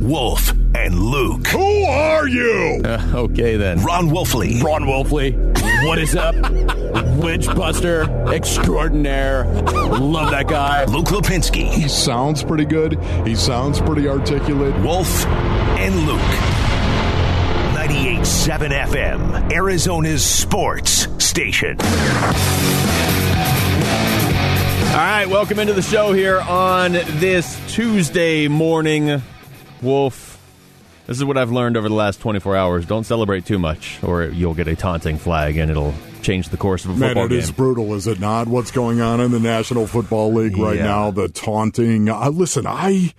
Wolf and Luke. Who are you? Uh, okay, then. Ron Wolfley. Ron Wolfley. What is up? Witchbuster extraordinaire. Love that guy. Luke Lapinski. He sounds pretty good. He sounds pretty articulate. Wolf and Luke. 98.7 FM, Arizona's sports station. All right, welcome into the show here on this Tuesday morning. Wolf, this is what I've learned over the last 24 hours. Don't celebrate too much, or you'll get a taunting flag, and it'll change the course of a Man, football it game. It is brutal, is it not? What's going on in the National Football League right Yeah. now? The taunting. Uh, listen, I.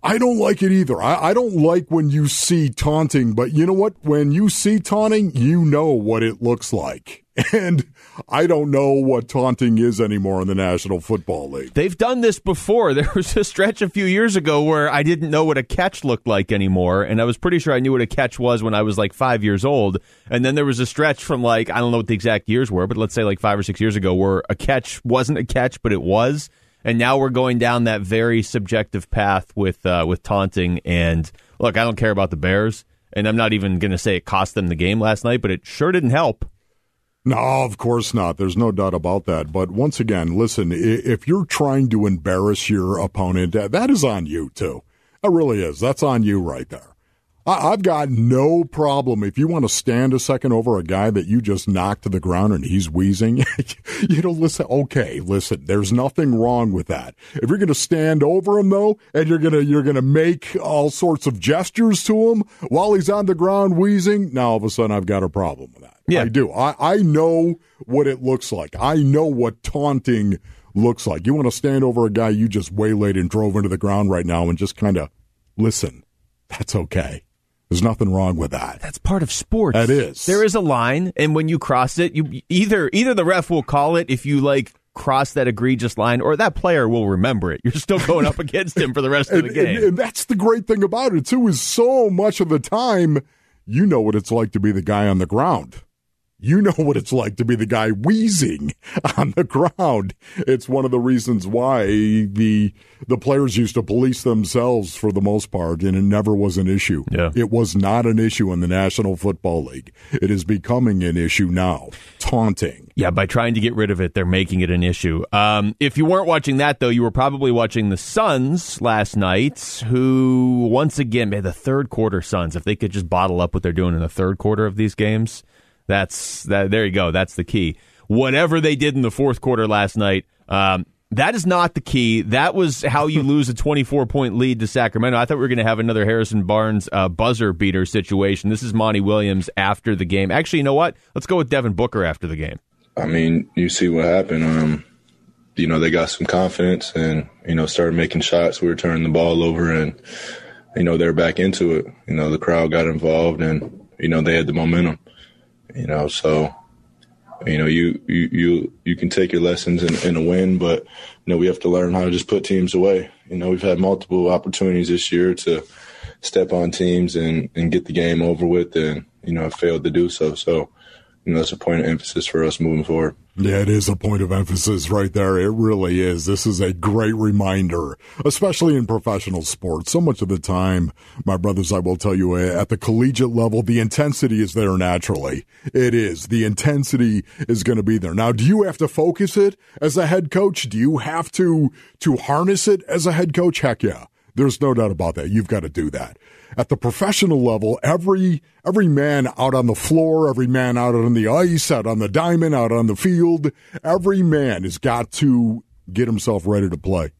I don't like it either. I, I don't like when you see taunting, but you know what? When you see taunting, you know what it looks like. And I don't know what taunting is anymore in the National Football League. They've done this before. There was a stretch a few years ago where I didn't know what a catch looked like anymore, and I was pretty sure I knew what a catch was when I was like five years old. And then there was a stretch from like I don't know what the exact years were, but let's say like five or six years ago, where a catch wasn't a catch, but it was. And now we're going down that very subjective path with uh, with taunting. And look, I don't care about the Bears, and I'm not even going to say it cost them the game last night, but it sure didn't help. No, of course not. There's no doubt about that. But once again, listen, if you're trying to embarrass your opponent, that is on you too. It really is. That's on you right there. I, I've got no problem if you want to stand a second over a guy that you just knocked to the ground and he's wheezing. you know, listen, okay, listen, there's nothing wrong with that. If you're going to stand over him though, and you're going to, you're going to make all sorts of gestures to him while he's on the ground wheezing, now all of a sudden I've got a problem with that. Yeah. I do. I, I know what it looks like. I know what taunting looks like. You want to stand over a guy you just waylaid and drove into the ground right now and just kind of listen. That's okay. There's nothing wrong with that. That's part of sports. That is. There is a line, and when you cross it, you either either the ref will call it if you like cross that egregious line, or that player will remember it. You're still going up against him for the rest of the game. and- and that's the great thing about it too. Is so much of the time, you know what it's like to be the guy on the ground. You know what it's like to be the guy wheezing on the ground. It's one of the reasons why the the players used to police themselves for the most part, and it never was an issue. Yeah. It was not an issue in the National Football League. It is becoming an issue now. Taunting. Yeah, by trying to get rid of it, they're making it an issue. Um, if you weren't watching that, though, you were probably watching the Suns last night, who once again, man, the third quarter Suns, if they could just bottle up what they're doing in the third quarter of these games, that's that. There you go. That's the key. Whatever they did in the fourth quarter last night, um, that is not the key. That was how you lose a 24 point lead to Sacramento. I thought we were going to have another Harrison Barnes uh, buzzer beater situation. This is Monty Williams after the game. Actually, you know what? Let's go with Devin Booker after the game. I mean, you see what happened. Um, you know, they got some confidence and, you know, started making shots. We were turning the ball over and, you know, they're back into it. You know, the crowd got involved and, you know, they had the momentum, you know, so, you know, you, you, you, you can take your lessons in, in a win, but, you know, we have to learn how to just put teams away. You know, we've had multiple opportunities this year to step on teams and, and get the game over with and, you know, have failed to do so. So, that's a point of emphasis for us moving forward. Yeah, it is a point of emphasis right there. It really is. This is a great reminder, especially in professional sports. So much of the time, my brothers, I will tell you, uh, at the collegiate level, the intensity is there naturally. It is. The intensity is going to be there. Now, do you have to focus it as a head coach? Do you have to, to harness it as a head coach? Heck yeah. There's no doubt about that. You've got to do that. At the professional level, every every man out on the floor, every man out on the ice, out on the diamond, out on the field, every man has got to get himself ready to play.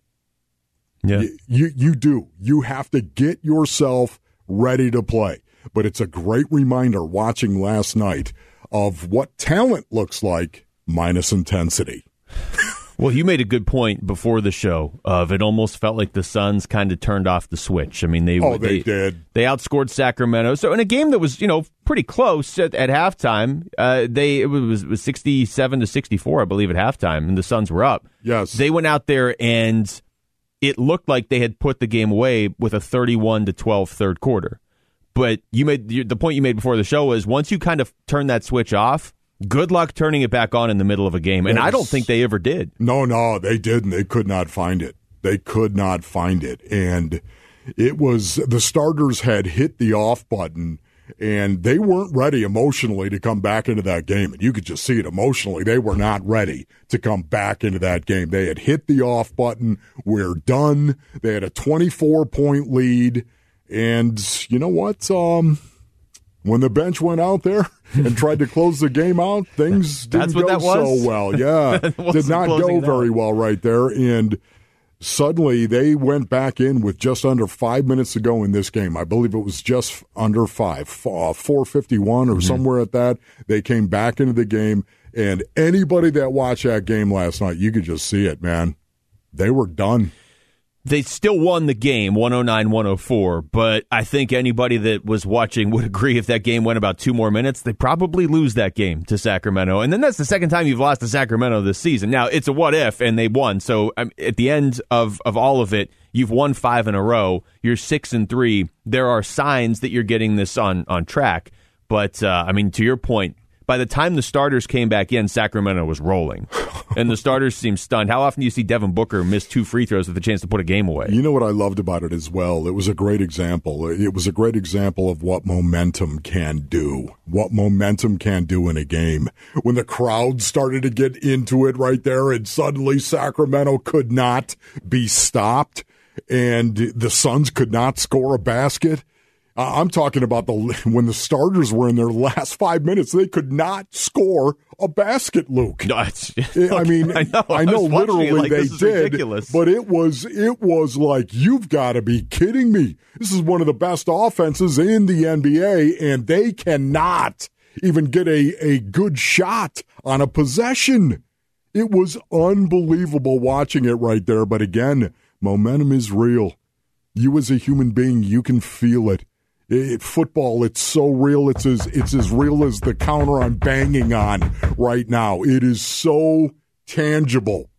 Yeah. You you do. You have to get yourself ready to play. But it's a great reminder watching last night of what talent looks like minus intensity. Well, you made a good point before the show. Of it almost felt like the Suns kind of turned off the switch. I mean, they Oh, they did. They outscored Sacramento. So in a game that was you know pretty close at, at halftime, uh, they it was, it was sixty seven to sixty four, I believe, at halftime, and the Suns were up. Yes. They went out there and it looked like they had put the game away with a thirty one to 12 third quarter. But you made the point you made before the show was once you kind of turn that switch off. Good luck turning it back on in the middle of a game, and I don't think they ever did. No, no, they didn't. They could not find it. They could not find it. And it was the starters had hit the off button and they weren't ready emotionally to come back into that game. And you could just see it emotionally. They were not ready to come back into that game. They had hit the off button. We're done. They had a 24 point lead. And you know what? Um, when the bench went out there and tried to close the game out, things didn't go so well. Yeah, did not go very well right there. And suddenly they went back in with just under five minutes to go in this game. I believe it was just under five, uh, 451 or mm-hmm. somewhere at that. They came back into the game. And anybody that watched that game last night, you could just see it, man. They were done they still won the game 109 104 but i think anybody that was watching would agree if that game went about two more minutes they probably lose that game to sacramento. And then that's the second time you've lost to sacramento this season. Now it's a what if and they won. So um, at the end of, of all of it you've won five in a row. You're six and three. There are signs that you're getting this on on track. But uh, i mean to your point by the time the starters came back in, Sacramento was rolling, and the starters seemed stunned. How often do you see Devin Booker miss two free throws with a chance to put a game away? You know what I loved about it as well. It was a great example. It was a great example of what momentum can do. What momentum can do in a game when the crowd started to get into it right there, and suddenly Sacramento could not be stopped, and the Suns could not score a basket I'm talking about the when the starters were in their last five minutes, they could not score a basket. Luke, no, I mean, I know, I know I literally like, they did, ridiculous. but it was it was like you've got to be kidding me. This is one of the best offenses in the NBA, and they cannot even get a a good shot on a possession. It was unbelievable watching it right there. But again, momentum is real. You as a human being, you can feel it it, football, it's so real. It's as it's as real as the counter I'm banging on right now. It is so tangible.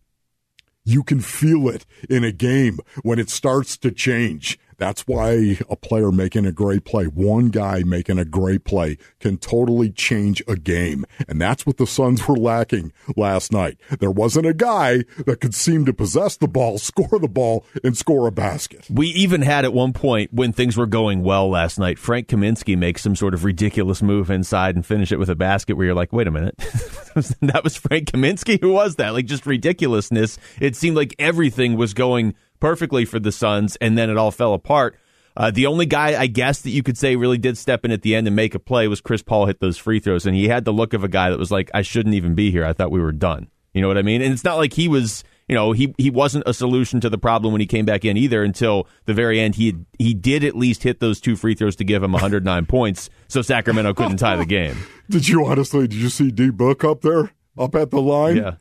You can feel it in a game when it starts to change. That's why a player making a great play, one guy making a great play, can totally change a game. And that's what the Suns were lacking last night. There wasn't a guy that could seem to possess the ball, score the ball, and score a basket. We even had at one point when things were going well last night, Frank Kaminsky makes some sort of ridiculous move inside and finish it with a basket where you're like, wait a minute. that was Frank Kaminsky? Who was that? Like just ridiculousness. It seemed like everything was going perfectly for the Suns, and then it all fell apart. Uh, the only guy, I guess, that you could say really did step in at the end and make a play was Chris Paul hit those free throws, and he had the look of a guy that was like, I shouldn't even be here. I thought we were done. You know what I mean? And it's not like he was, you know, he he wasn't a solution to the problem when he came back in either until the very end. He he did at least hit those two free throws to give him 109 points, so Sacramento couldn't tie the game. Did you honestly? Did you see D Book up there, up at the line? Yeah.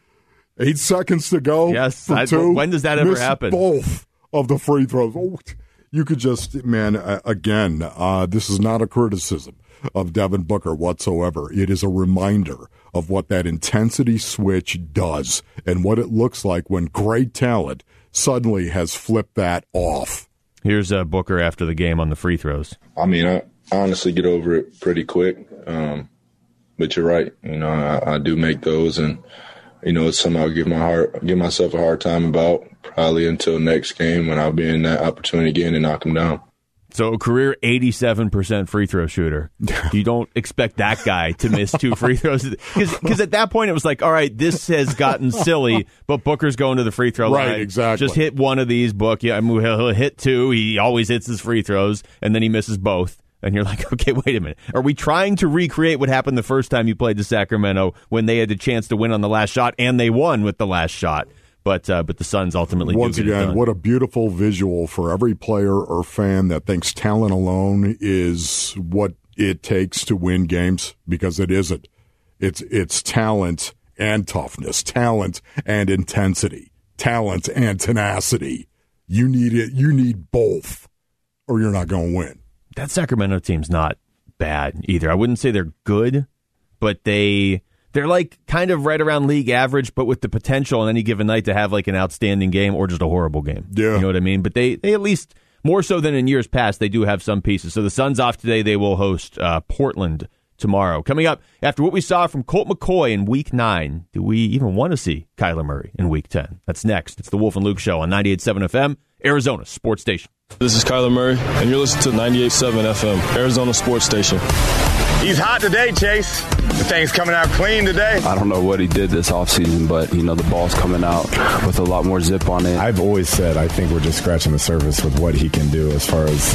Eight seconds to go. Yes. I, when does that ever Missed happen? Both of the free throws. Oh, you could just, man, again, uh, this is not a criticism of Devin Booker whatsoever. It is a reminder of what that intensity switch does and what it looks like when great talent suddenly has flipped that off. Here's uh, Booker after the game on the free throws. I mean, I honestly get over it pretty quick. Um, but you're right. You know, I, I do make those and – you know, it's something I'll give my heart, give myself a hard time about probably until next game when I'll be in that opportunity again and knock him down. So career 87% free throw shooter. You don't expect that guy to miss two free throws. Because at that point it was like, all right, this has gotten silly, but Booker's going to the free throw right, line. Right, exactly. Just hit one of these, Book. Yeah, he'll hit two. He always hits his free throws, and then he misses both. And you're like, okay, wait a minute. Are we trying to recreate what happened the first time you played to Sacramento when they had the chance to win on the last shot and they won with the last shot? But uh, but the Suns ultimately once again, what a beautiful visual for every player or fan that thinks talent alone is what it takes to win games because it isn't. It's it's talent and toughness, talent and intensity, talent and tenacity. You need it. You need both, or you're not going to win that Sacramento team's not bad either. I wouldn't say they're good, but they they're like kind of right around league average, but with the potential on any given night to have like an outstanding game or just a horrible game. Yeah. You know what I mean? But they, they at least more so than in years past, they do have some pieces. So the Suns off today, they will host uh, Portland tomorrow. Coming up after what we saw from Colt McCoy in week nine, do we even want to see Kyler Murray in week 10? That's next. It's the Wolf and Luke Show on 98.7 FM, Arizona Sports Station. This is Kyler Murray, and you're listening to 98.7 FM, Arizona Sports Station. He's hot today, Chase. The thing's coming out clean today. I don't know what he did this offseason, but, you know, the ball's coming out with a lot more zip on it. I've always said I think we're just scratching the surface with what he can do as far as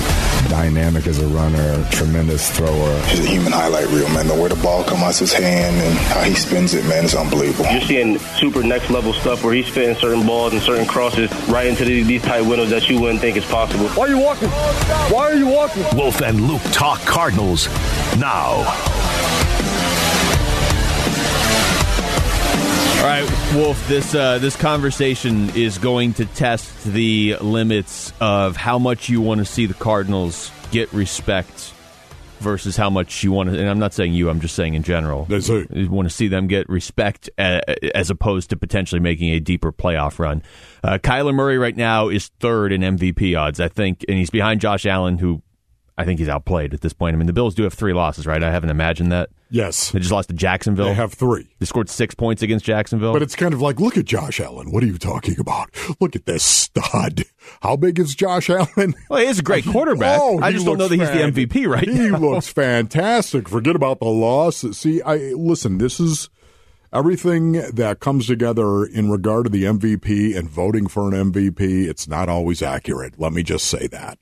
dynamic as a runner, tremendous thrower. He's a human highlight reel, man. The way the ball comes out his hand and how he spins it, man, it's unbelievable. You're seeing super next level stuff where he's fitting certain balls and certain crosses right into these, these tight windows that you wouldn't think is possible. Why are you walking? Why are you walking? Wolf and Luke talk Cardinals now. All right, Wolf. This uh, this conversation is going to test the limits of how much you want to see the Cardinals get respect versus how much you want to. And I'm not saying you. I'm just saying in general. That's it. You want to see them get respect uh, as opposed to potentially making a deeper playoff run. Uh, Kyler Murray right now is third in MVP odds, I think, and he's behind Josh Allen, who I think he's outplayed at this point. I mean, the Bills do have three losses, right? I haven't imagined that. Yes. They just lost to Jacksonville. They have three. They scored six points against Jacksonville. But it's kind of like, look at Josh Allen. What are you talking about? Look at this stud. How big is Josh Allen? Well, he is a great oh, quarterback. Oh, I just don't know that he's fan- the MVP right He now. looks fantastic. Forget about the loss. See, I listen, this is everything that comes together in regard to the MVP and voting for an MVP. It's not always accurate. Let me just say that.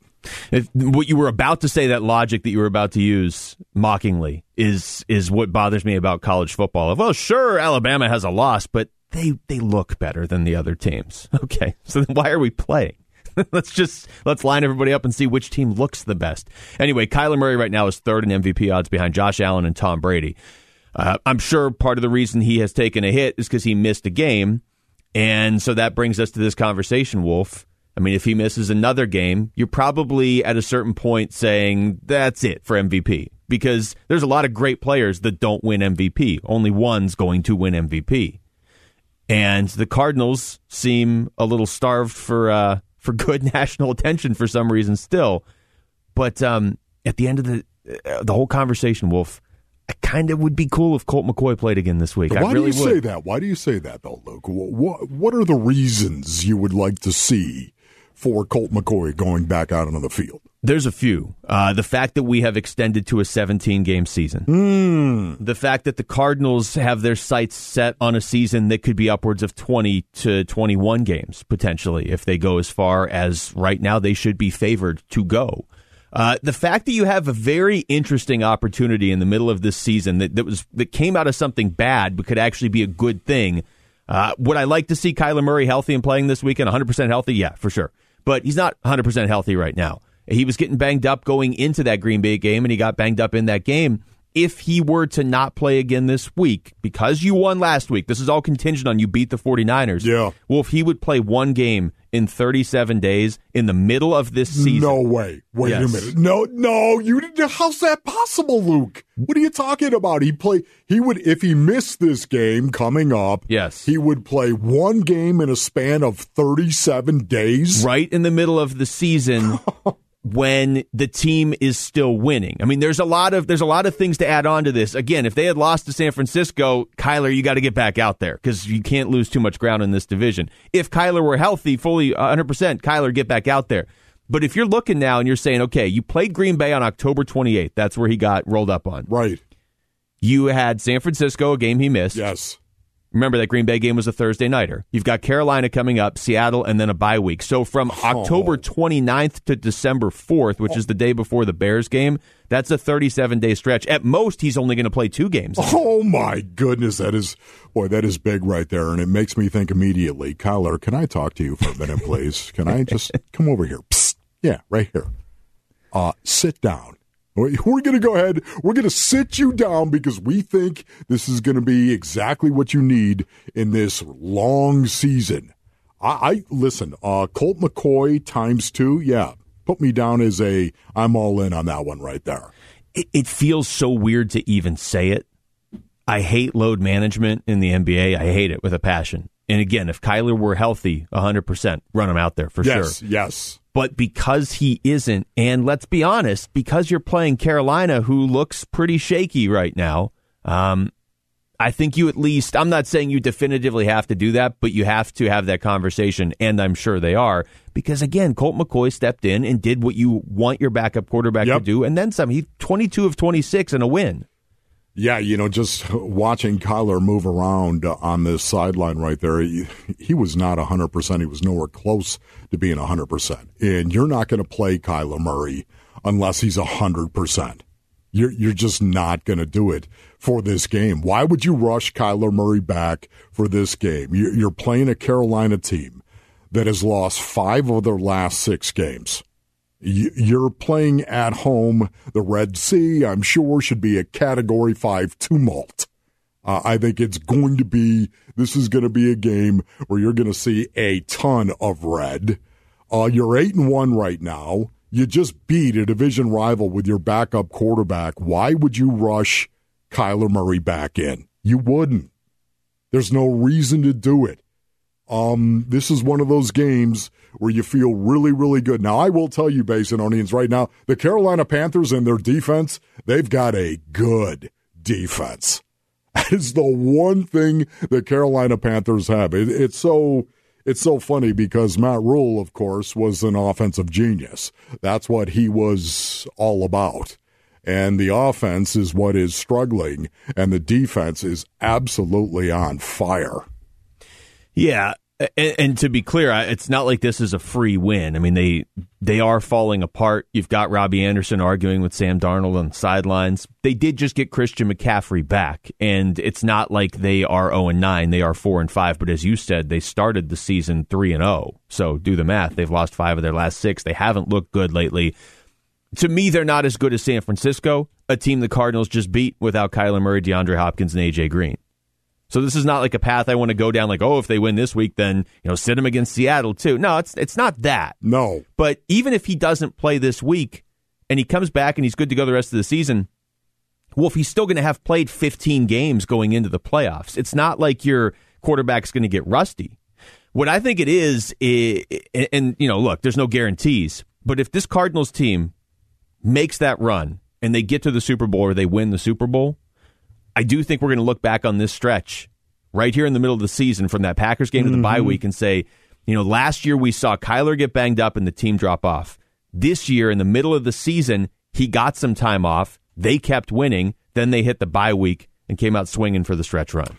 If, what you were about to say, that logic that you were about to use mockingly, is is what bothers me about college football. Of Well, sure, Alabama has a loss, but they they look better than the other teams. Okay, so then why are we playing? let's just let's line everybody up and see which team looks the best. Anyway, Kyler Murray right now is third in MVP odds behind Josh Allen and Tom Brady. Uh, I'm sure part of the reason he has taken a hit is because he missed a game, and so that brings us to this conversation, Wolf. I mean, if he misses another game, you're probably at a certain point saying that's it for MVP because there's a lot of great players that don't win MVP. Only one's going to win MVP, and the Cardinals seem a little starved for uh, for good national attention for some reason still. But um, at the end of the uh, the whole conversation, Wolf, I kind of would be cool if Colt McCoy played again this week. Why I really do you would. say that? Why do you say that, though, Luke? What, what are the reasons you would like to see for Colt McCoy going back out onto the field? There's a few. Uh, the fact that we have extended to a 17 game season. The fact that the Cardinals have their sights set on a season that could be upwards of 20 to 21 games, potentially, if they go as far as right now they should be favored to go. Uh, the fact that you have a very interesting opportunity in the middle of this season that, that was that came out of something bad but could actually be a good thing. Uh, would I like to see Kyler Murray healthy and playing this weekend? 100% healthy? Yeah, for sure. But he's not 100% healthy right now. He was getting banged up going into that Green Bay game, and he got banged up in that game. If he were to not play again this week, because you won last week, this is all contingent on you beat the 49ers. Yeah. Well, if he would play one game in 37 days in the middle of this season. No way. Wait Yes. a minute. No, no, you. How's that possible, Luke? What are you talking about? He play. He would if he missed this game coming up. Yes. he would play one game in a span of thirty-seven days. right in the middle of the season when the team is still winning. I mean, there's a lot of there's a lot of things to add on to this. Again, if they had lost to San Francisco, Kyler, you got to get back out there because you can't lose too much ground in this division. If Kyler were healthy, fully 100, percent Kyler get back out there. But if you're looking now and you're saying, okay, you played Green Bay on October 28th, that's where he got rolled up on. Right. You had San Francisco, a game he missed. Yes. Remember that Green Bay game was a Thursday nighter. You've got Carolina coming up, Seattle, and then a bye week. So from October 29th to December 4th, which is the day before the Bears game, that's a 37 day stretch. At most, he's only going to play two games. Oh my goodness, that is boy, that is big right there, and it makes me think immediately. Kyler, can I talk to you for a minute, please? Can I just come over here? Psst. Yeah, right here. Uh, sit down. We- We're going to go ahead. We're going to sit you down because we think this is going to be exactly what you need in this long season. I, I listen. Uh, Colt McCoy times two. Yeah, put me down as a. I'm all in on that one right there. It, it feels so weird to even say it. I hate load management in the NBA. I hate it with a passion. And again, if Kyler were healthy, 100%, run him out there for yes, sure. yes. But because he isn't, and let's be honest, because you're playing Carolina, who looks pretty shaky right now, um, I think you at least, I'm not saying you definitively have to do that, but you have to have that conversation, and I'm sure they are. Because again, Colt McCoy stepped in and did what you want your backup quarterback Yep. to do, and then some. He 22 of 26 and a win. Yeah, you know, just watching Kyler move around on this sideline right there, he, he was not 100%. He was nowhere close to being 100%. And you're not going to play Kyler Murray unless he's 100%. You're, you're just not going to do it for this game. Why would you rush Kyler Murray back for this game? You're playing a Carolina team that has lost five of their last six games. You- You're playing at home. The Red Sea, I'm sure, should be a Category 5 tumult. Uh, I think it's going to be, this is going to be a game where you're going to see a ton of red. Uh, you're 8 and 1 right now. You just beat a division rival with your backup quarterback. Why would you rush Kyler Murray back in? You wouldn't. There's no reason to do it. Um, this is one of those games where you feel really, really good. Now, I will tell you, Basinonians, right now, the Carolina Panthers and their defense, they've got a good defense. That is the one thing the Carolina Panthers have. It, it's so it's so funny because Matt Rhule, of course, was an offensive genius. That's what he was all about. And the offense is what is struggling, and the defense is absolutely on fire. Yeah, and, and to be clear, it's not like this is a free win. I mean, they they are falling apart. You've got Robbie Anderson arguing with Sam Darnold on the sidelines. They did just get Christian McCaffrey back, and it's not like they are zero and nine. They are four and five. But as you said, they started the season three and zero. So do the math. They've lost five of their last six. They haven't looked good lately. To me, they're not as good as San Francisco, a team the Cardinals just beat without Kyler Murray, DeAndre Hopkins, and AJ Green. So this is not like a path I want to go down. Like, oh, if they win this week, then you know, sit him against Seattle too. No, it's it's not that. No, But even if he doesn't play this week and he comes back and he's good to go the rest of the season, well, if he's still going to have played 15 games going into the playoffs. It's not like your quarterback's going to get rusty. What I think it is, and you know, look, there's no guarantees, but if this Cardinals team makes that run and they get to the Super Bowl or they win the Super Bowl, I do think we're going to look back on this stretch right here in the middle of the season from that Packers game to the bye week and say, you know, last year we saw Kyler get banged up and the team drop off. This year, in the middle of the season, he got some time off. They kept winning. Then they hit the bye week and came out swinging for the stretch run.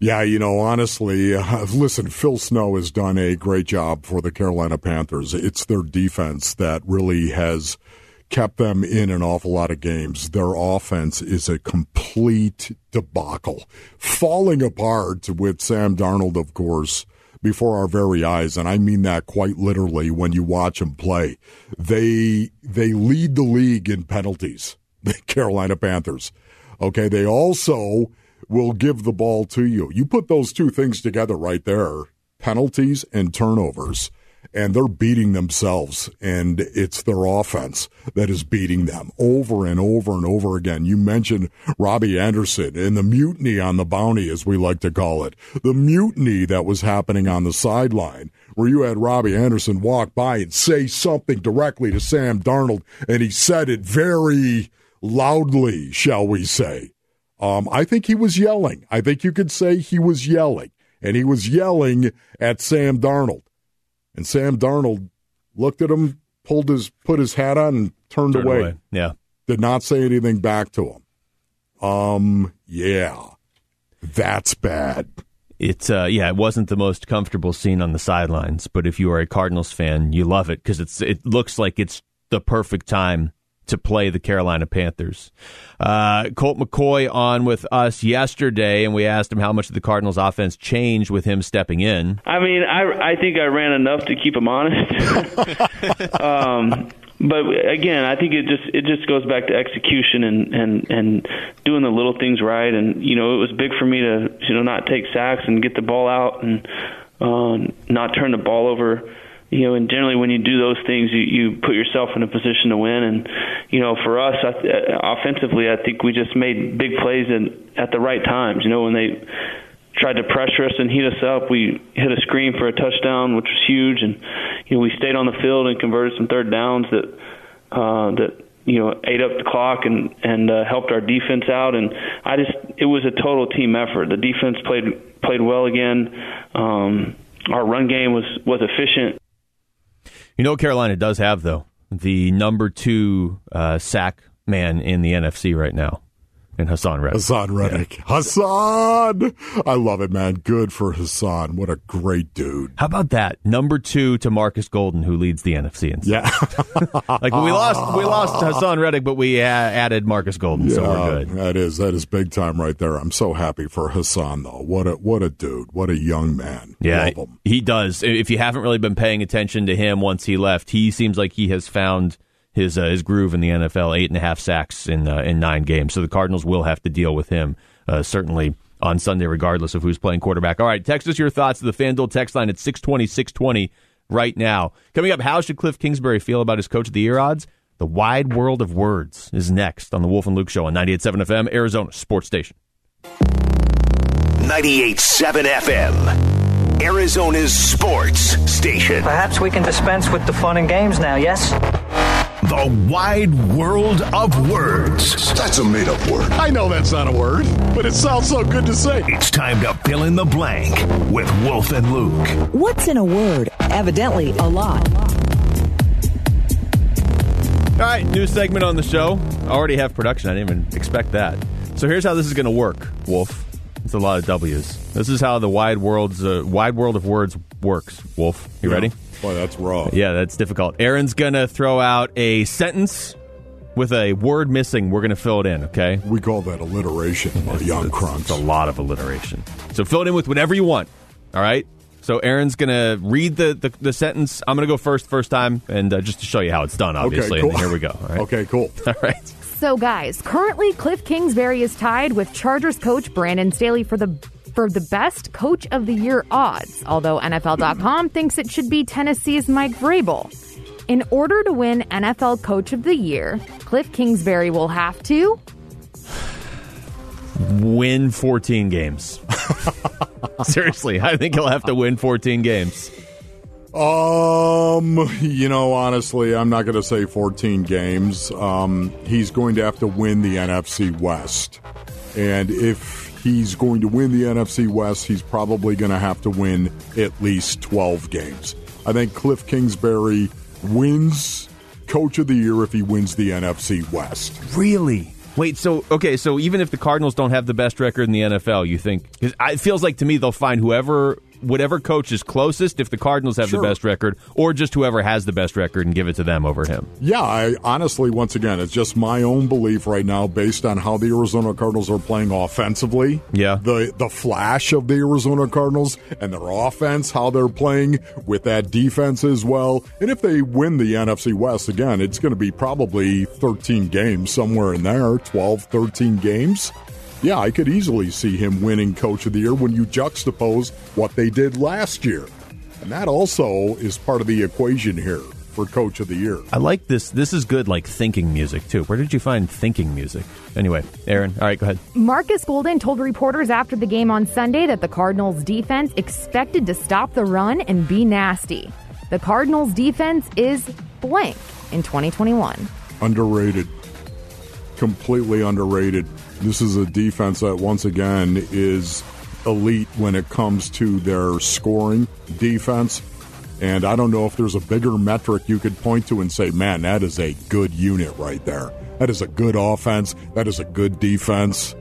Yeah, you know, honestly, uh, listen, Phil Snow has done a great job for the Carolina Panthers. It's their defense that really has kept them in an awful lot of games. Their offense is a complete debacle, falling apart with Sam Darnold, of course, before our very eyes, and I mean that quite literally when you watch them play. They they lead the league in penalties, the Carolina Panthers. Okay, they also will give the ball to you. You put those two things together right there, penalties and turnovers, and they're beating themselves and it's their offense that is beating them over and over and over again. You mentioned Robbie Anderson and the mutiny on the bounty as we like to call it. The mutiny that was happening on the sideline where you had Robbie Anderson walk by and say something directly to Sam Darnold and he said it very loudly, shall we say. Um, I think he was yelling. I think you could say he was yelling, and he was yelling at Sam Darnold. And Sam Darnold looked at him, pulled his, put his hat on, and turned, Turned away. away. Yeah. Did not say anything back to him. Um, yeah, that's bad. It's uh, yeah, it wasn't the most comfortable scene on the sidelines, but if you are a Cardinals fan, you love it because it's it looks like it's the perfect time to play the Carolina Panthers. Uh, Colt McCoy on with us yesterday, and we asked him how much of the Cardinals' offense changed with him stepping in. I mean, I I think I ran enough to keep him honest. um, but again, I think it just it just goes back to execution and and and doing the little things right. And you know, it was big for me to you know not take sacks and get the ball out and um, not turn the ball over. You know, and generally when you do those things, you you put yourself in a position to win. And you know, for us, I, uh, offensively, I think we just made big plays in, at the right times. You know, when they tried to pressure us and heat us up. We hit a screen for a touchdown, which was huge, and you know we stayed on the field and converted some third downs that uh, that you know ate up the clock and and uh, helped our defense out. And I just it was a total team effort. The defense played played well again. Um, our run game was was efficient. You know Carolina does have though the number two uh, sack man in the NFC right now and Haason Reddick. Haason Reddick. Yeah. Haason! I love it, man. Good for Haason. What a great dude. How about that? Number two to Marcus Golden, who leads the NFC. In yeah. like we lost, we lost Haason Reddick, but we added Marcus Golden, yeah, so we're good. That is that is big time right there. I'm so happy for Haason though. What a what a dude. What a young man. Yeah, he does. If you haven't really been paying attention to him once he left, he seems like he has found his uh, his groove in the NFL. Eight and a half sacks in uh, in nine games. So the Cardinals will have to deal with him uh, certainly on Sunday, regardless of who's playing quarterback. All right, text us your thoughts to the FanDuel text line at 620, 620 right now. Coming up, how should Cliff Kingsbury feel about his Coach of the Year odds? The Wide World of Words is next on the Wolf and Luke Show on 98.7 FM, Arizona Sports Station. 98.7 FM, Arizona's sports station. Perhaps we can dispense with the fun and games now, yes? The wide world of words. That's a made up word. I know that's not a word, but it sounds so good to say. It's time to fill in the blank with Wolf and Luke. What's in a word? Evidently, a lot. All right, new segment on the show. I already have production. I didn't even expect that. So here's how this is going to work, Wolf. It's a lot of W's. This is how the wide world's uh, wide world of words works. Wolf, you yeah. ready? Boy, that's raw. Yeah, that's difficult. Aaron's going to throw out a sentence with a word missing. We're going to fill it in, okay? We call that alliteration, my young crunks. It's a lot of alliteration. So fill it in with whatever you want, all right? So Aaron's going to read the, the, the, sentence. I'm going to go first, first time, and uh, just to show you how it's done, obviously. Okay, cool. And here we go. All right? Okay, cool. All right. So, guys, currently Cliff Kingsbury is tied with Chargers coach Brandon Staley for the for the best coach of the year odds, although NFL.com thinks it should be Tennessee's Mike Vrabel. In order to win NFL Coach of the Year, Cliff Kingsbury will have to win 14 games. Seriously, I think he'll have to win 14 games. Um, you know, honestly, I'm not going to say 14 games. Um, he's going to have to win the NFC West. And if he's going to win the NFC West, he's probably going to have to win at least 12 games. I think Cliff Kingsbury wins Coach of the Year if he wins the NFC West. Really? Wait, so okay, so even if the Cardinals don't have the best record in the NFL, you think Cause it feels like to me they'll find whoever whatever coach is closest if the Cardinals have sure. the best record, or just whoever has the best record and give it to them over him. Yeah, I honestly, once again, it's just my own belief right now based on how the Arizona Cardinals are playing offensively. Yeah. The the flash of the Arizona Cardinals and their offense, how they're playing with that defense as well. And if they win the NFC West again, it's going to be probably 13 games somewhere in there, 12, 13 games yeah, I could easily see him winning Coach of the Year when you juxtapose what they did last year. And that also is part of the equation here for Coach of the Year. I like this. This is good, like thinking music, too. Where did you find thinking music? Anyway, Aaron, all right, go ahead. Marcus Golden told reporters after the game on Sunday that the Cardinals' defense expected to stop the run and be nasty. The Cardinals' defense is blank in 2021. Underrated. Completely underrated. This is a defense that, once again, is elite when it comes to their scoring defense. And I don't know if there's a bigger metric you could point to and say, man, that is a good unit right there. That is a good offense. That is a good defense.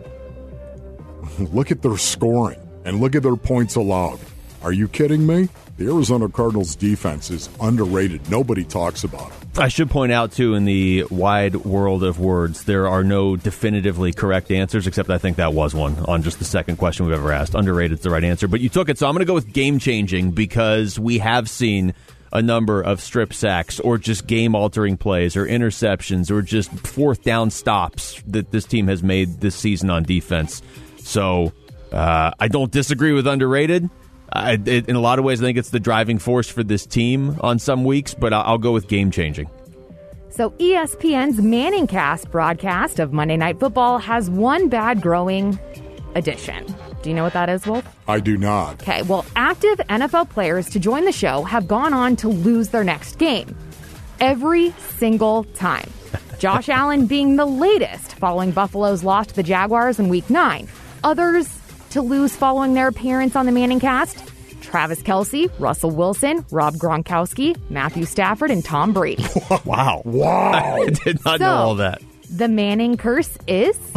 look at their scoring and look at their points allowed. Are you kidding me? The Arizona Cardinals defense is underrated. Nobody talks about it. I should point out, too, in the wide world of words, there are no definitively correct answers, except I think that was one on just the second question we've ever asked. Underrated is the right answer, but you took it, so I'm going to go with game changing because we have seen a number of strip sacks or just game altering plays or interceptions or just fourth down stops that this team has made this season on defense. So uh, I don't disagree with underrated. I, it, in a lot of ways, I think it's the driving force for this team on some weeks, but I'll, I'll go with game changing. So, ESPN's Manning Cast broadcast of Monday Night Football has one bad growing addition. Do you know what that is, Wolf? I do not. Okay, well, active NFL players to join the show have gone on to lose their next game every single time. Josh Allen being the latest following Buffalo's loss to the Jaguars in week nine. Others to lose following their appearance on the Manning cast Travis Kelce, Russell Wilson, Rob Gronkowski, Matthew Stafford, and Tom Brady. wow. Wow. I did not So- know all that. The Manning curse is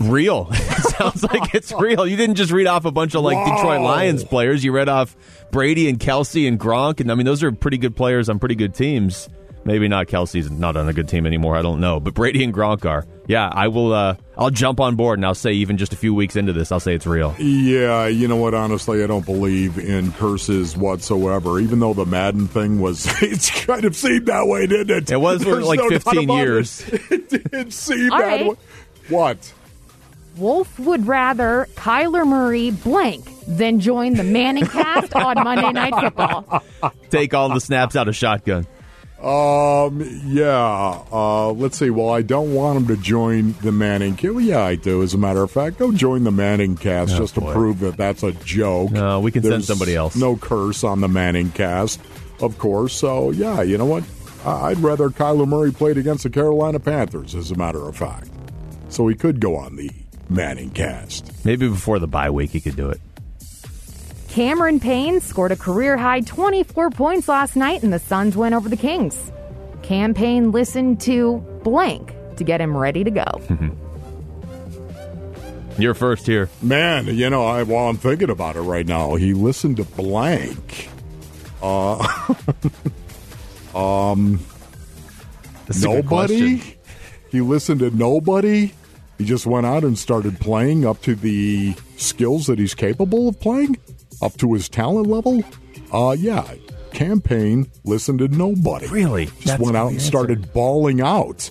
Real. Sounds like it's real. You didn't just read off a bunch of like Detroit Lions players. You read off Brady and Kelce and Gronk, and I mean those are pretty good players on pretty good teams. Maybe not Kelce's not on a good team anymore. I don't know, but Brady and Gronk are. Yeah, I will. Uh, I'll jump on board and I'll say even just a few weeks into this, I'll say it's real. Yeah, you know what? Honestly, I don't believe in curses whatsoever. Even though the Madden thing was, it's kind of seemed that way, didn't it? It was for There's like no 15 about it. years. It did seem All that right. way. What? Wolf would rather Kyler Murray blank than join the Manning cast on Monday Night Football. Take all the snaps out of shotgun. Um, yeah. Uh, let's see. Well, I don't want him to join the Manning. Well, yeah, I do. As a matter of fact, go join the Manning cast Oh, just to prove that that's a joke. No, we can send somebody else. No curse on the Manning cast, of course. So, yeah, you know what? I'd rather Kyler Murray played against the Carolina Panthers, as a matter of fact. So he could go on the Manning cast. Maybe before the bye week, he could do it. Cameron Payne scored a career high 24 points last night in the Suns win over the Kings. Cam Payne listened to blank to get him ready to go. You're first here. Man, you know, I, while I'm thinking about it right now, he listened to blank. Uh, um, That's a good nobody. He listened to nobody. He just went out and started playing up to the skills that he's capable of playing, up to his talent level. Uh, yeah. Cam Payne listened to nobody. Really? Just That's went out and answer. started bawling out.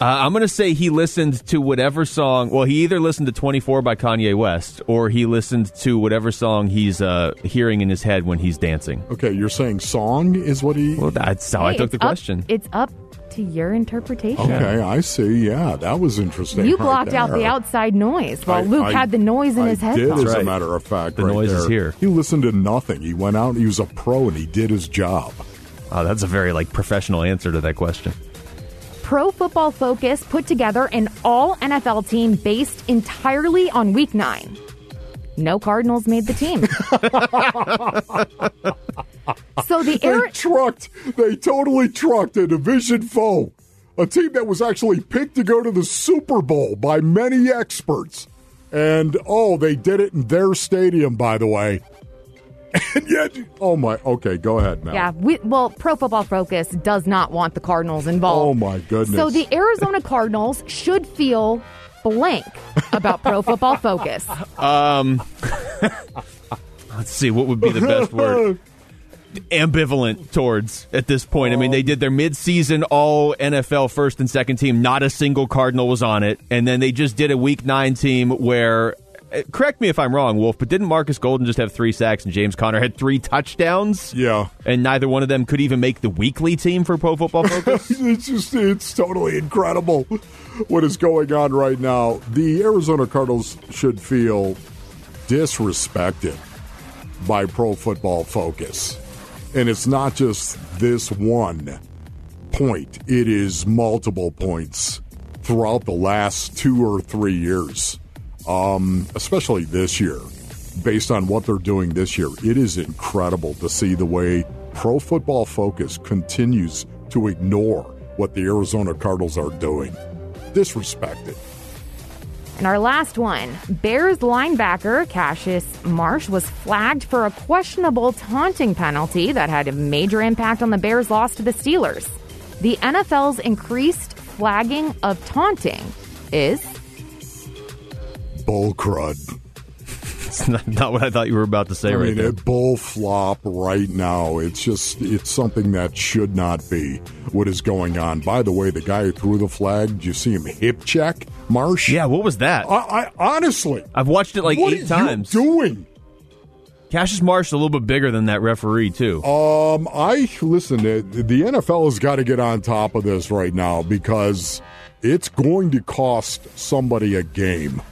Uh, I'm going to say he listened to whatever song. Well, he either listened to 24 by Kanye West or he listened to whatever song he's uh, hearing in his head when he's dancing. Okay, you're saying song is what he. Well, that's how I took the up- question. it's up to your interpretation. Okay, I see. Yeah, that was interesting. You right blocked out the outside noise while I- Luke I- had the noise in I his did, headphones. as a right. matter of fact. The right noise is here. He listened to nothing. He went out. He was a pro, and he did his job. Oh, that's a very like professional answer to that question. Pro Football Focus put together an all NFL team based entirely on week nine. No Cardinals made the team. so the They Ari- trucked. They totally trucked a division foe, a team that was actually picked to go to the Super Bowl by many experts. And oh, they did it in their stadium, by the way. And yet, oh my. Okay, go ahead, Mel. yeah, we, well, Pro Football Focus does not want the Cardinals involved. Oh my goodness. So the Arizona Cardinals should feel blank about Pro Football Focus. Um, let's see, what would be the best word? Ambivalent towards at this point. I mean, they did their midseason all NFL first and second team. Not a single Cardinal was on it. And then they just did a week nine team where, uh, correct me if I'm wrong, Wolf, but didn't Marcus Golden just have three sacks and James Conner had three touchdowns? Yeah. And neither one of them could even make the weekly team for Pro Football Focus? it's just it's totally incredible what is going on right now. The Arizona Cardinals should feel disrespected by Pro Football Focus. And it's not just this one point, it is multiple points throughout the last two or three years, um, especially this year. Based on what they're doing this year, it is incredible to see the way Pro Football Focus continues to ignore what the Arizona Cardinals are doing. Disrespected. And our last one Bears linebacker Cassius Marsh was flagged for a questionable taunting penalty that had a major impact on the Bears' loss to the Steelers. The NFL's increased flagging of taunting is Bull crud. It's not, not what I thought you were about to say I right mean, there. a bull flop right now. It's just, it's something that should not be what is going on. By the way, the guy who threw the flag, did you see him hip check Marsh? Yeah, what was that? I, I honestly, I've watched it like what eight are times. you doing? Cassius Marsh is a little bit bigger than that referee too. Um, I listen. The the NFL has got to get on top of this right now because it's going to cost somebody a game,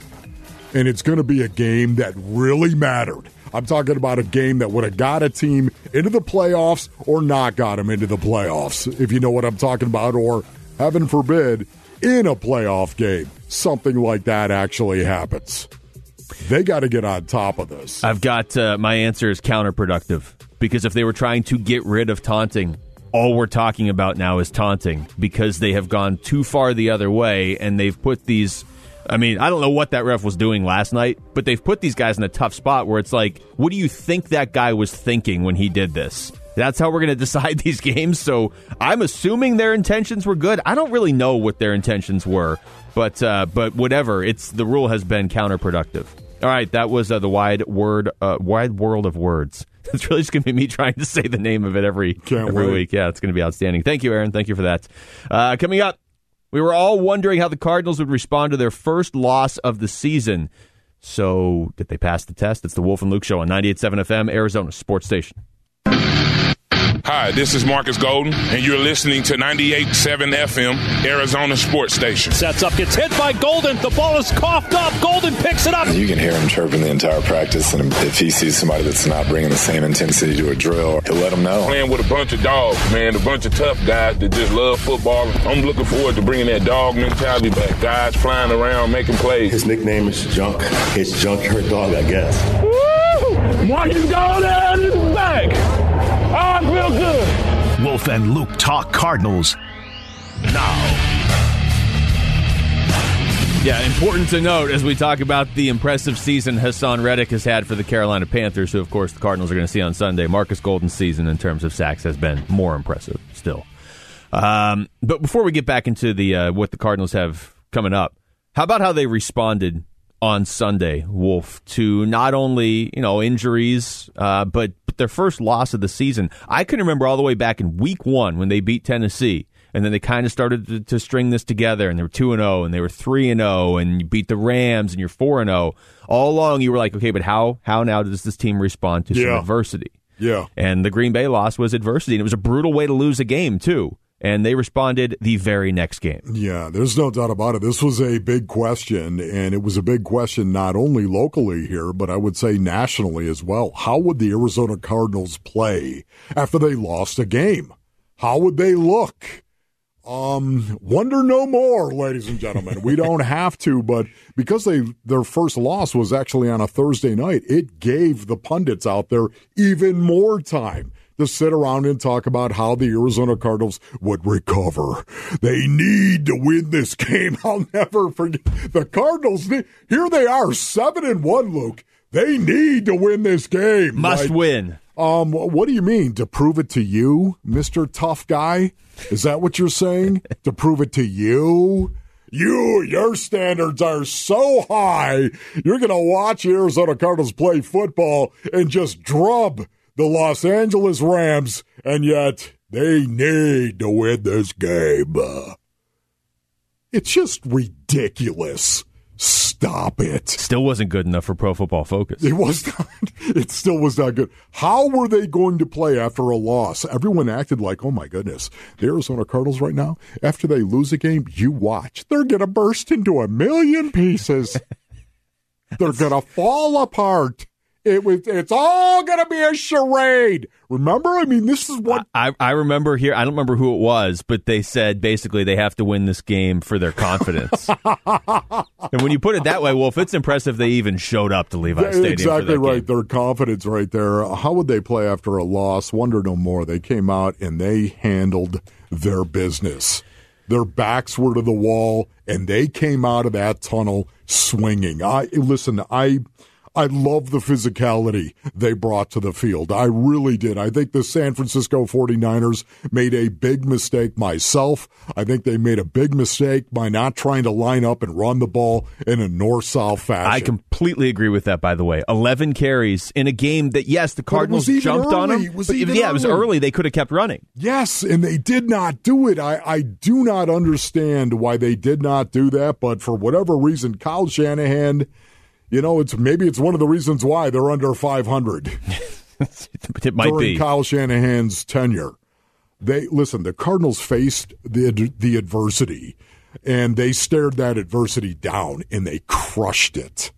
and it's going to be a game that really mattered. I'm talking about a game that would have got a team into the playoffs or not got them into the playoffs, if you know what I'm talking about, or heaven forbid, in a playoff game, something like that actually happens. They got to get on top of this. I've got uh, my answer is counterproductive because if they were trying to get rid of taunting, all we're talking about now is taunting because they have gone too far the other way and they've put these. I mean, I don't know what that ref was doing last night, but they've put these guys in a tough spot where it's like, what do you think that guy was thinking when he did this? That's how we're going to decide these games. So I'm assuming their intentions were good. I don't really know what their intentions were, but uh, but whatever. It's the rule has been counterproductive. All right, that was uh, the wide word, uh, wide world of words. It's really just going to be me trying to say the name of it every Can't every wait. week. Yeah, it's going to be outstanding. Thank you, Aaron. Thank you for that. Uh, coming up, we were all wondering how the Cardinals would respond to their first loss of the season. So, did they pass the test? It's the Wolf and Luke Show on 98.7 FM, Arizona Sports Station. Hi, this is Marcus Golden, and you're listening to 98.7 FM, Arizona Sports Station. Sets up, gets hit by Golden. The ball is coughed up. Golden picks it up. You can hear him chirping the entire practice, and if he sees somebody that's not bringing the same intensity to a drill, he'll let them know. Playing with a bunch of dogs, man, a bunch of tough guys that just love football. I'm looking forward to bringing that dog mentality back. Guys flying around, making plays. His nickname is Junk. It's Junkyard Dog, I guess. Woo! Marcus Golden is back. Oh, I feel good. Wolf and Luke talk Cardinals now. Yeah, important to note as we talk about the impressive season Haason Reddick has had for the Carolina Panthers, who, of course, the Cardinals are going to see on Sunday. Marcus Golden's season in terms of sacks has been more impressive still. Um, but before we get back into the uh, what the Cardinals have coming up, how about how they responded on Sunday, Wolf, to not only you know injuries, uh, but, but their first loss of the season. I can remember all the way back in Week One when they beat Tennessee, and then they kind of started to, to string this together, and they were two and zero, and they were three and zero, and you beat the Rams, and you're four and zero. All along, you were like, okay, but how how now does this team respond to some adversity? Yeah. And the Green Bay loss was adversity, and it was a brutal way to lose a game too. And they responded the very next game. Yeah, there's no doubt about it. This was a big question, and it was a big question not only locally here, but I would say nationally as well. How would the Arizona Cardinals play after they lost a game? How would they look? Um, wonder no more, ladies and gentlemen. We don't have to, but because they their first loss was actually on a Thursday night, it gave the pundits out there even more time to sit around and talk about how the Arizona Cardinals would recover. They need to win this game. I'll never forget the Cardinals. Here they are, seven and one. Luke, they need to win this game. Must Like, win. um, what do you mean to prove it to you, Mister Tough Guy? Is that what you're saying? to prove it to you? You, your standards are so high. You're going to watch Arizona Cardinals play football and just drub the Los Angeles Rams, and yet they need to win this game. It's just ridiculous. Stop it. Still wasn't good enough for Pro Football Focus. It was not. It still was not good. How were they going to play after a loss? Everyone acted like, oh my goodness, the Arizona Cardinals right now, after they lose a game, you watch. They're going to burst into a million pieces. They're going to fall apart. It was. It's all going to be a charade. Remember? I mean, this is what I, I remember here. I don't remember who it was, but they said basically they have to win this game for their confidence. and when you put it that way, Wolf, it's impressive they even showed up to Levi Yeah, Stadium. for exactly right. game. Their confidence right there. How would they play after a loss? Wonder no more. They came out and they handled their business. Their backs were to the wall, and they came out of that tunnel swinging. I listen. I. I love the physicality they brought to the field. I really did. I think the San Francisco 49ers made a big mistake myself. I think they made a big mistake by not trying to line up and run the ball in a north south fashion. I completely agree with that. By the way, eleven carries in a game that yes, the Cardinals jumped on early. them. It was but even yeah, it was early. early. They could have kept running. Yes, and they did not do it. I, I do not understand why they did not do that, but for whatever reason, Kyle Shanahan, you know, it's maybe it's one of the reasons why they're under 500 It might during be. Kyle Shanahan's tenure. They listen, the Cardinals faced the the adversity and they stared that adversity down and they crushed it.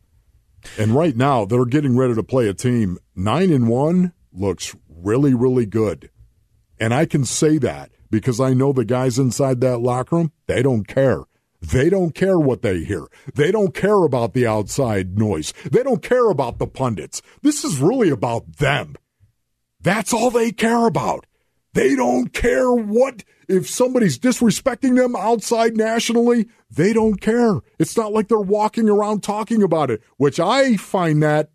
And right now, they're getting ready to play a team. Nine and one looks really, really good. And I can say that because I know the guys inside that locker room, they don't care. They don't care what they hear. They don't care about the outside noise. They don't care about the pundits. This is really about them. That's all they care about. They don't care what, if somebody's disrespecting them outside nationally, they don't care. It's not like they're walking around talking about it, which I find that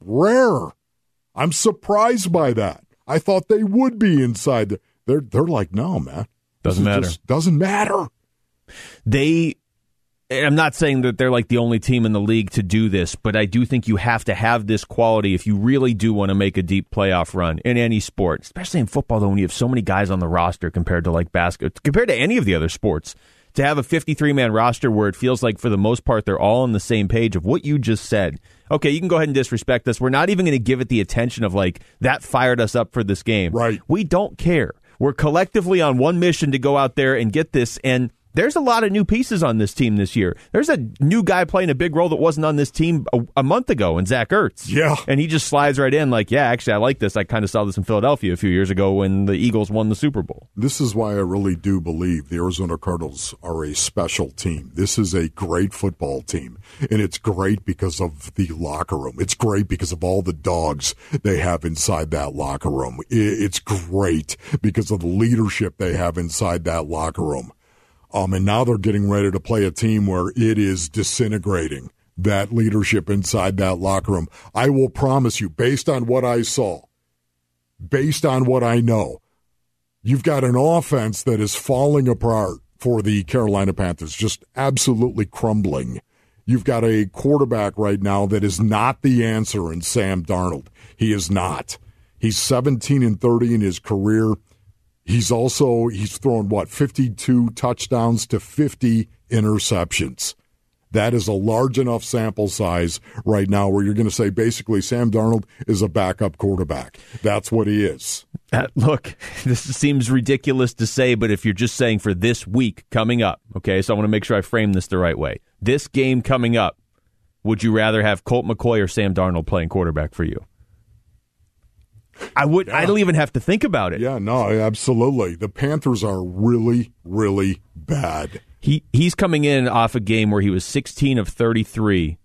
rare. I'm surprised by that. I thought they would be inside. The, they're they're like, no, man, doesn't matter. doesn't matter. They. I'm not saying that they're like the only team in the league to do this, but I do think you have to have this quality if you really do want to make a deep playoff run in any sport, especially in football. Though, when you have so many guys on the roster compared to like basketball, compared to any of the other sports, to have a 53 man roster where it feels like for the most part they're all on the same page of what you just said. Okay, you can go ahead and disrespect us. We're not even going to give it the attention of like that fired us up for this game. Right. We don't care. We're collectively on one mission to go out there and get this and there's a lot of new pieces on this team this year. There's a new guy playing a big role that wasn't on this team a, a month ago, and Zach Ertz. Yeah. And he just slides right in, like, yeah, actually, I like this. I kind of saw this in Philadelphia a few years ago when the Eagles won the Super Bowl. This is why I really do believe the Arizona Cardinals are a special team. This is a great football team, and it's great because of the locker room. It's great because of all the dogs they have inside that locker room. It's great because of the leadership they have inside that locker room. Um, and now they're getting ready to play a team where it is disintegrating that leadership inside that locker room. I will promise you, based on what I saw, based on what I know, you've got an offense that is falling apart for the Carolina Panthers, just absolutely crumbling. You've got a quarterback right now that is not the answer in Sam Darnold. He is not. He's 17 and 30 in his career. He's also he's thrown what 52 touchdowns to 50 interceptions. That is a large enough sample size right now where you're going to say basically Sam Darnold is a backup quarterback. That's what he is. Uh, look, this seems ridiculous to say, but if you're just saying for this week coming up, okay, so I want to make sure I frame this the right way. This game coming up, would you rather have Colt McCoy or Sam Darnold playing quarterback for you? I would. Yeah. I don't even have to think about it. Yeah, no, absolutely. The Panthers are really, really bad. He he's coming in off a game where he was 16 of 33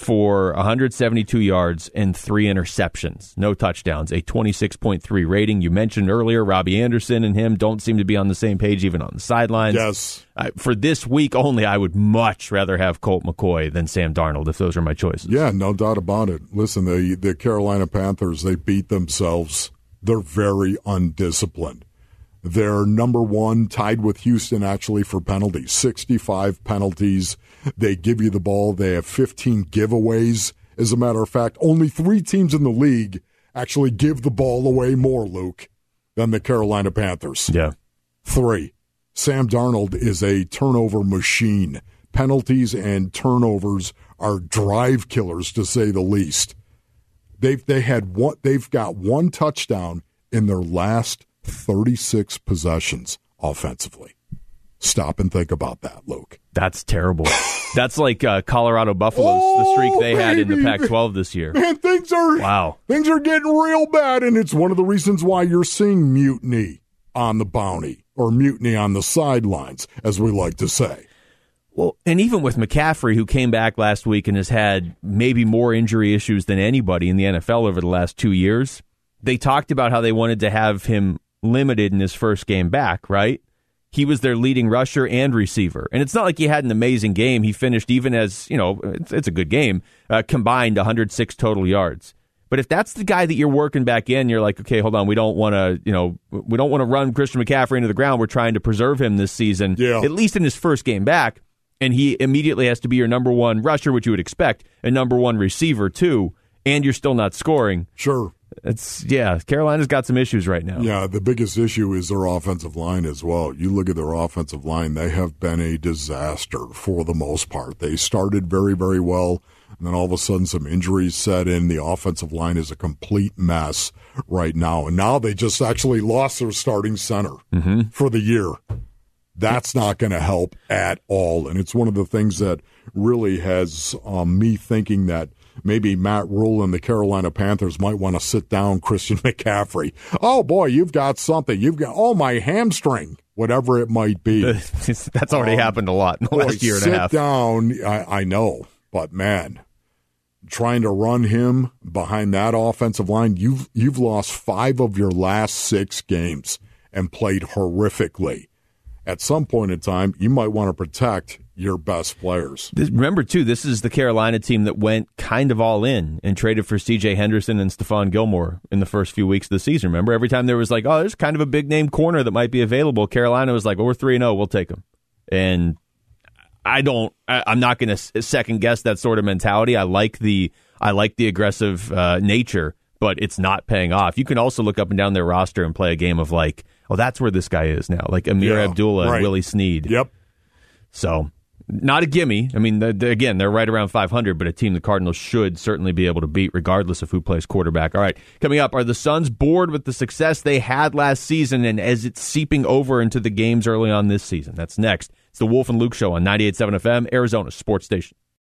for 172 yards and three interceptions, no touchdowns, a 26.3 rating. You mentioned earlier Robbie Anderson and him don't seem to be on the same page even on the sidelines. Yes. Uh, for this week only, I would much rather have Colt McCoy than Sam Darnold if those are my choices. Yeah, no doubt about it. Listen, the the Carolina Panthers they beat themselves. They're very undisciplined. They're number one, tied with Houston actually for penalties. 65 penalties. They give you the ball. They have 15 giveaways. As a matter of fact, only three teams in the league actually give the ball away more, Luke, than the Carolina Panthers. Yeah. Three. Sam Darnold is a turnover machine. Penalties and turnovers are drive killers to say the least. They've they had one they've got one touchdown in their last 36 possessions offensively. Stop and think about that, Luke. That's terrible. That's like uh, Colorado Buffaloes, oh, the streak they baby. had in the Pac-12 this year. Man, things are wow. Things are getting real bad, and it's one of the reasons why you're seeing mutiny on the bounty or mutiny on the sidelines, as we like to say. Well, and even with McCaffrey, who came back last week and has had maybe more injury issues than anybody in the NFL over the last two years, they talked about how they wanted to have him limited in his first game back, right? He was their leading rusher and receiver. And it's not like he had an amazing game. He finished even as, you know, it's, it's a good game, uh, combined 106 total yards. But if that's the guy that you're working back in, you're like, okay, hold on, we don't want to, you know, we don't want to run Christian McCaffrey into the ground. We're trying to preserve him this season, yeah. at least in his first game back. And he immediately has to be your number one rusher, which you would expect, and number one receiver too. And you're still not scoring. Sure. It's yeah, Carolina's got some issues right now. Yeah, the biggest issue is their offensive line as well. You look at their offensive line; they have been a disaster for the most part. They started very, very well, and then all of a sudden, some injuries set in. The offensive line is a complete mess right now, and now they just actually lost their starting center mm-hmm. for the year. That's not going to help at all, and it's one of the things that really has um, me thinking that maybe Matt Rhule and the Carolina Panthers might want to sit down Christian McCaffrey. Oh boy, you've got something. You've got oh my hamstring, whatever it might be. That's already um, happened a lot in the boy, last year and a half. Sit down. I, I know, but man, trying to run him behind that offensive line, you've you've lost five of your last six games and played horrifically. At some point in time, you might want to protect your best players. remember, too, this is the Carolina team that went kind of all in and traded for C.J. Henderson and Stephon Gilmore in the first few weeks of the season. Remember, every time there was like, oh, there's kind of a big name corner that might be available, Carolina was like, well, we're 3 0, we'll take him. And I don't. I, am not going to second guess that sort of mentality. I like the I like the aggressive uh, nature, but it's not paying off. You can also look up and down their roster and play a game of like, oh, that's where this guy is now, like Ameer yeah, Abdullah right. and Willie Snead. Yep. So not a gimme. I mean, again, they're right around 500, but a team the Cardinals should certainly be able to beat, regardless of who plays quarterback. All right, coming up, are the Suns bored with the success they had last season, and as it's seeping over into the games early on this season? That's next. It's the Wolf and Luke Show on 98.7 FM, Arizona Sports Station.